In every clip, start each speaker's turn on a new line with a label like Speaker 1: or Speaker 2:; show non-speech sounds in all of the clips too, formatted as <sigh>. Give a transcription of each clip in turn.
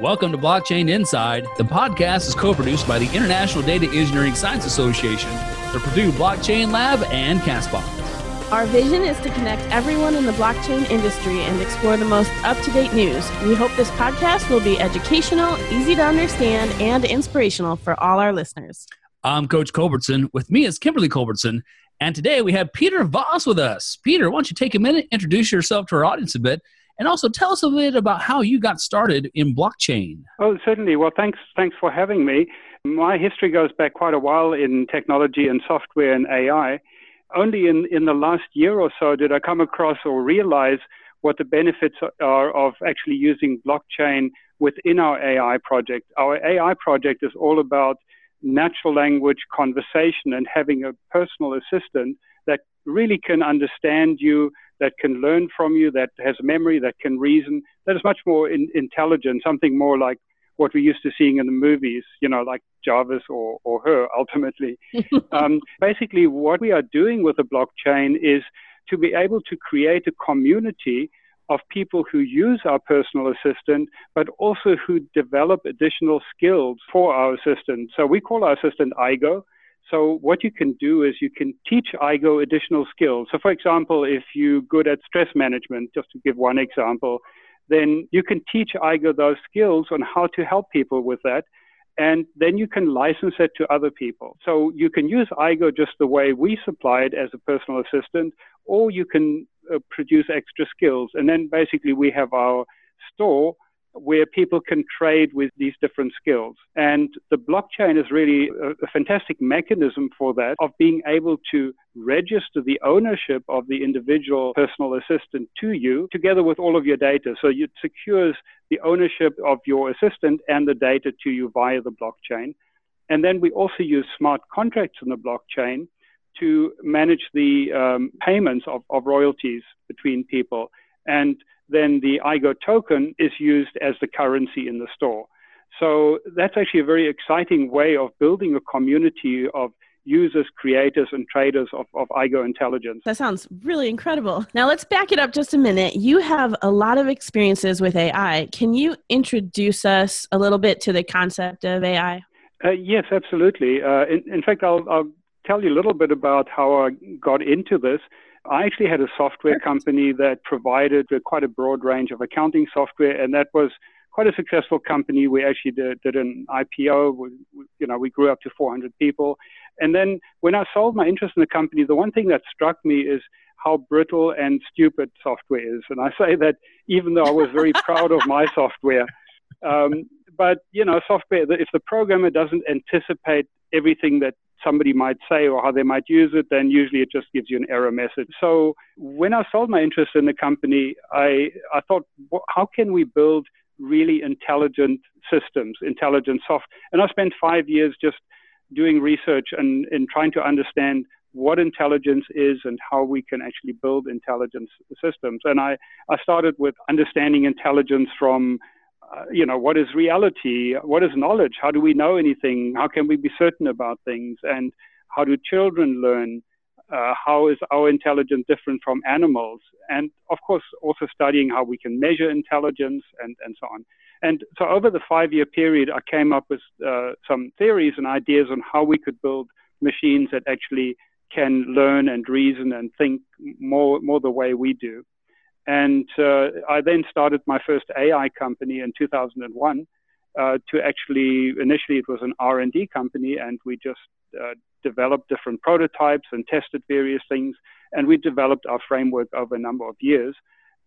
Speaker 1: Welcome to Blockchain Inside. The podcast is co produced by the International Data Engineering Science Association, the Purdue Blockchain Lab, and Castbox.
Speaker 2: Our vision is to connect everyone in the blockchain industry and explore the most up to date news. We hope this podcast will be educational, easy to understand, and inspirational for all our listeners.
Speaker 1: I'm Coach Culbertson. With me is Kimberly Culbertson. And today we have Peter Voss with us. Peter, why don't you take a minute, introduce yourself to our audience a bit, and also tell us a bit about how you got started in blockchain.
Speaker 3: Oh, certainly. Well, thanks, thanks for having me. My history goes back quite a while in technology and software and AI. Only in, in the last year or so did I come across or realize what the benefits are of actually using blockchain within our AI project. Our AI project is all about natural language conversation and having a personal assistant that really can understand you, that can learn from you, that has memory, that can reason, that is much more in, intelligent, something more like what we're used to seeing in the movies, you know, like Jarvis or, or her <laughs> ultimately. um, basically, what we are doing with the blockchain is to be able to create a community of people who use our personal assistant, but also who develop additional skills for our assistant. So we call our assistant Aigo. So what you can do is you can teach Aigo additional skills. So for example, if you're good at stress management, just to give one example, then you can teach Aigo those skills on how to help people with that. And then you can license it to other people. So you can use Aigo just the way we supply it as a personal assistant, or you can uh, produce extra skills. And then basically we have our store where people can trade with these different skills. And the blockchain is really a, a, fantastic mechanism for that, of being able to register the ownership of the individual personal assistant to you together with all of your data. So it secures the ownership of your assistant and the data to you via the blockchain. And then we also use smart contracts in the blockchain to manage the um, payments of, of royalties between people. And then the Aigo token is used as the currency in the store. So that's actually a very exciting way of building a community of users, creators, and traders of, of Aigo intelligence.
Speaker 2: That sounds really incredible. Now let's back it up just a minute. You have a lot of experiences with AI. Can you introduce us a little bit to the concept of AI?
Speaker 3: Uh, yes, absolutely. Uh, in, in, fact, I'll, I'll tell you a little bit about how I got into this. I actually had a software company that provided quite a broad range of accounting software, and that was quite a successful company. We actually did, did an IPO. We, you know, we grew up to 400 people. And then when I sold my interest in the company, the one thing that struck me is how brittle and stupid software is. And I say that even though I was very proud of my software. Um, but you know, software. If the programmer doesn't anticipate everything that somebody might say or how they might use it, then usually it just gives you an error message. So when I sold my interest in the company, I, I thought, how can we build really intelligent systems, intelligent soft? And I spent five years just doing research and, and trying to understand what intelligence is and how we can actually build intelligence systems. And I, I started with understanding intelligence from you know, what is reality? What is knowledge? How do we know anything? How can we be certain about things? And how do children learn? Uh, how is our intelligence different from animals? And of course, also studying how we can measure intelligence and, and so on. And so over the five year period, I came up with uh, some theories and ideas on how we could build machines that actually can learn and reason and think more, more the way we do. And uh, I then started my first AI company in 2001 uh, to actually, initially it was an R&D company and we just uh, developed different prototypes and tested various things. And we developed our framework over a number of years.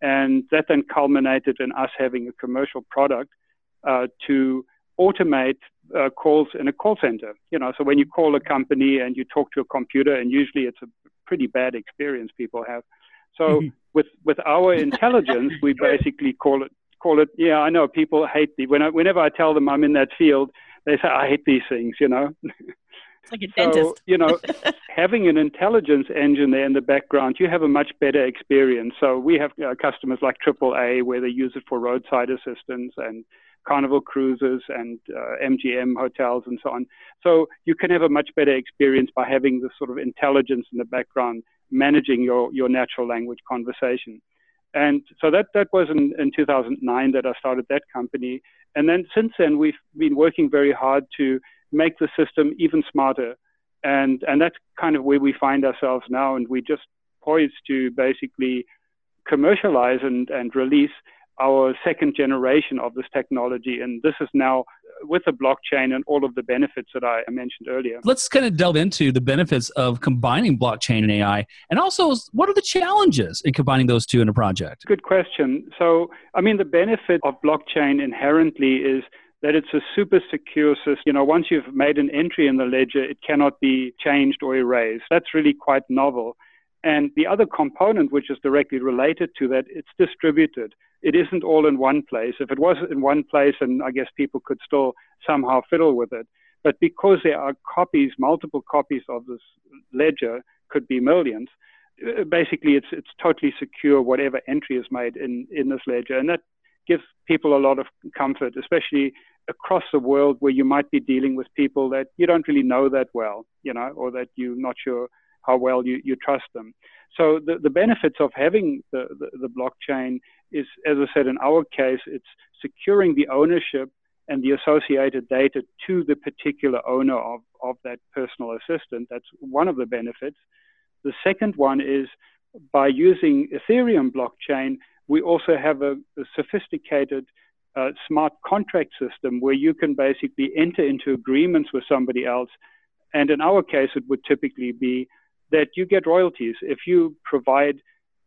Speaker 3: And that then culminated in us having a commercial product uh, to automate uh, calls in a call center. You know, so when you call a company and you talk to a computer, and usually it's a pretty bad experience people have. So mm-hmm. With with our <laughs> intelligence, we basically call it call it. Yeah, I know people hate the when I, whenever I tell them I'm in that field, they say I hate these things. You know.
Speaker 2: It's like a so, dentist.
Speaker 3: you know, <laughs> having an intelligence engine there in the background, you have a much better experience. So we have uh, customers like AAA where they use it for roadside assistance and Carnival cruises and uh, MGM hotels and so on. So you can have a much better experience by having this sort of intelligence in the background managing your, your natural language conversation. And so that, that was in, in 2009 that I started that company. And then since then, we've been working very hard to make the system even smarter. And, and that's kind of where we find ourselves now. And we just poised to basically commercialize and, and release our second generation of this technology. And this is now with the blockchain and all of the benefits that I mentioned earlier.
Speaker 1: Let's kind of delve into the benefits of combining blockchain and AI. And also, what are the challenges in combining those two in a project?
Speaker 3: Good question. So, I mean, the benefit of blockchain inherently is that it's a super secure system. You know, once you've made an entry in the ledger, it cannot be changed or erased. That's really quite novel. And the other component, which is directly related to that, it's distributed. It isn't all in one place. If it was in one place, and I guess people could still somehow fiddle with it. But because there are copies, multiple copies of this ledger, could be millions, uh, basically it's, it's totally secure whatever entry is made in, in this ledger. And that gives people a lot of comfort, especially across the world where you might be dealing with people that you don't really know that well, you know, or that you're not sure how well you, you trust them. So the, the benefits of having the, the, the blockchain is, as I said, in our case, it's securing the ownership and the associated data to the particular owner of, of that personal assistant. That's one of the benefits. The second one is by using Ethereum blockchain, we also have a, a sophisticated uh, smart contract system where you can basically enter into agreements with somebody else. And in our case, it would typically be that you get royalties. If you provide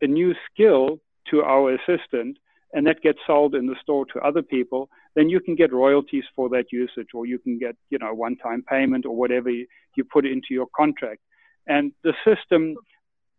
Speaker 3: a new skill to our assistant and that gets sold in the store to other people, then you can get royalties for that usage or you can get, you know, one time payment or whatever you, you put into your contract. And the system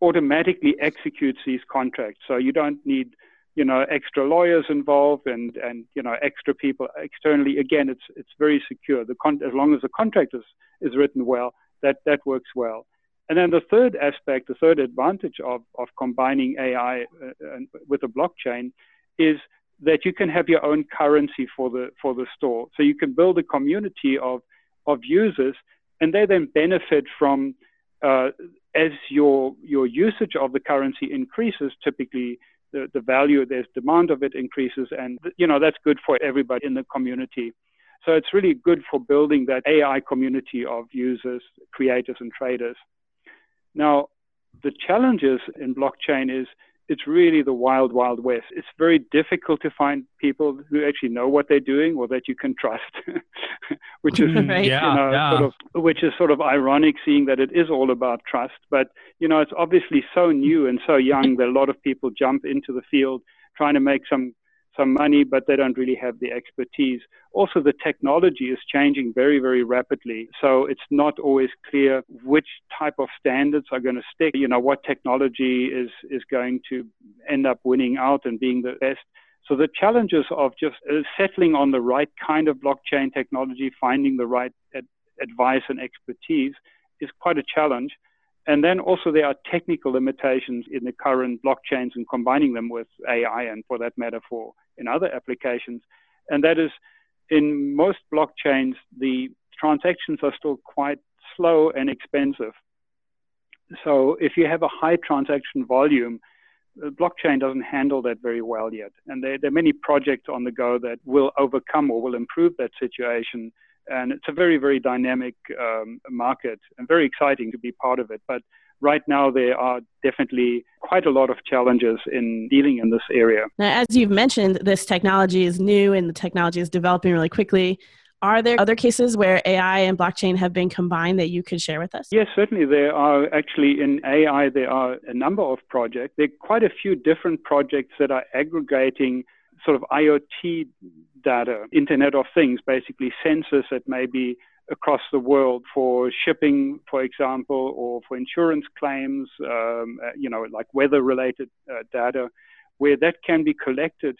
Speaker 3: automatically executes these contracts. So you don't need, you know, extra lawyers involved and, and you know, extra people externally. Again, it's, it's very secure. The con- as long as the contract is, is written well, that, that works well. And then the third aspect, the third advantage of, of combining AI uh, with a blockchain is that you can have your own currency for the, for the store. So you can build a community of, of users and they then benefit from, uh, as your, your usage of the currency increases, typically the, the value, there's demand of it increases and, you know, that's good for everybody in the community. So it's really good for building that AI community of users, creators, and traders. Now, the challenges in blockchain is it's really the wild, wild west. It's very difficult to find people who actually know what they're doing or that you can trust, <laughs> which is mm-hmm. right. yeah, you know, yeah. sort of, which is sort of ironic, seeing that it is all about trust. But you know, it's obviously so new and so young that a lot of people jump into the field trying to make some some money, but they don't really have the expertise. Also, the technology is changing very, very rapidly. So it's not always clear which type of standards are going to stick, you know, what technology is, is going to end up winning out and being the best. So the challenges of just uh, settling on the right kind of blockchain technology, finding the right ad- advice and expertise is quite a challenge. And then also there are technical limitations in the current blockchains and combining them with AI and for that matter for in other applications. And that is in most blockchains, the transactions are still quite slow and expensive. So if you have a high transaction volume, the blockchain doesn't handle that very well yet. And there, there are many projects on the go that will overcome or will improve that situation and it's a very, very dynamic um, market and very exciting to be part of it. But right now, there are definitely quite a lot of challenges in dealing in this area.
Speaker 2: Now, as you've mentioned, this technology is new and the technology is developing really quickly. Are there other cases where AI and blockchain have been combined that you could share with us?
Speaker 3: Yes, certainly. There are actually in AI, there are a number of projects. There are quite a few different projects that are aggregating sort of IoT data, Internet of Things, basically sensors that may be across the world for shipping, for example, or for insurance claims, um, uh, you know, like weather-related uh, data, where that can be collected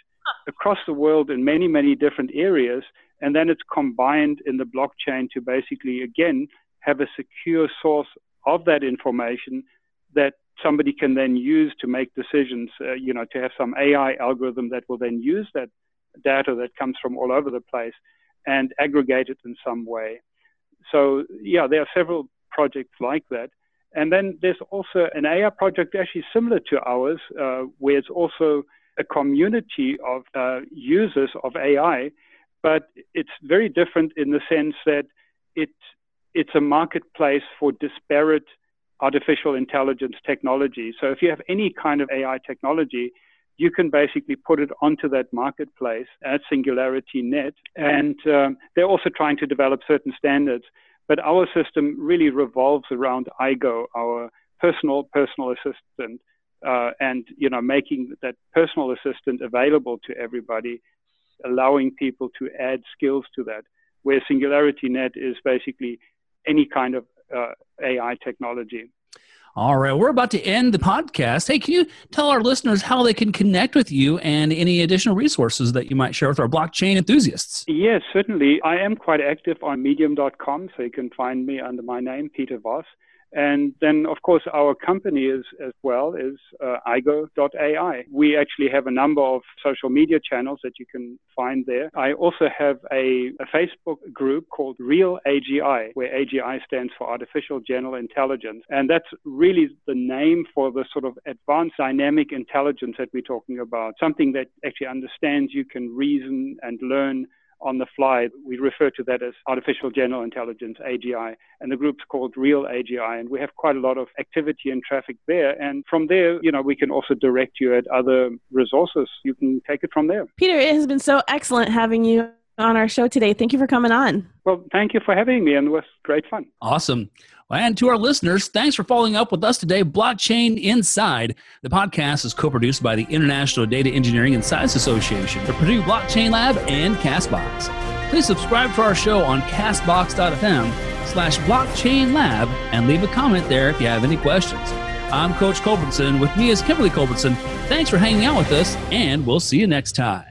Speaker 3: across the world in many, many different areas, and then it's combined in the blockchain to basically, again, have a secure source of that information that somebody can then use to make decisions, uh, you know, to have some AI algorithm that will then use that data that comes from all over the place and aggregate it in some way. So, yeah, there are several projects like that. And then there's also an AI project actually similar to ours, uh, where it's also a community of uh, users of AI, but it's very different in the sense that it, it's a marketplace for disparate artificial intelligence technology. So if you have any kind of AI technology, you can basically put it onto that marketplace at SingularityNET. And um, they're also trying to develop certain standards. But our system really revolves around Aigo, our personal personal assistant, uh, and you know making that personal assistant available to everybody, allowing people to add skills to that. Where SingularityNET is basically any kind of uh, AI technology.
Speaker 1: All right, we're about to end the podcast. Hey, can you tell our listeners how they can connect with you and any additional resources that you might share with our blockchain enthusiasts?
Speaker 3: Yes, certainly. I am quite active on medium.com, so you can find me under my name, Peter Voss. And then, of course, our company is as well is uh, Aigo.ai. We actually have a number of social media channels that you can find there. I also have a, a Facebook group called Real AGI, where AGI stands for Artificial General Intelligence. And that's really the name for the sort of advanced dynamic intelligence that we're talking about, something that actually understands you can reason and learn on the fly. We refer to that as artificial general intelligence, AGI, and the group's called Real AGI. And we have quite a lot of activity and traffic there. And from there, you know, we can also direct you at other resources. You can take it from there.
Speaker 2: Peter, it has been so excellent having you on our show today. Thank you for coming on.
Speaker 3: Well, thank you for having me, and it was great fun.
Speaker 1: Awesome. And to our listeners, thanks for following up with us today. Blockchain Inside. The podcast is co produced by the International Data Engineering and Science Association, the Purdue Blockchain Lab, and Castbox. Please subscribe to our show on castbox.fm slash blockchain lab and leave a comment there if you have any questions. I'm Coach Culbertson. With me is Kimberly Culbertson. Thanks for hanging out with us, and we'll see you next time.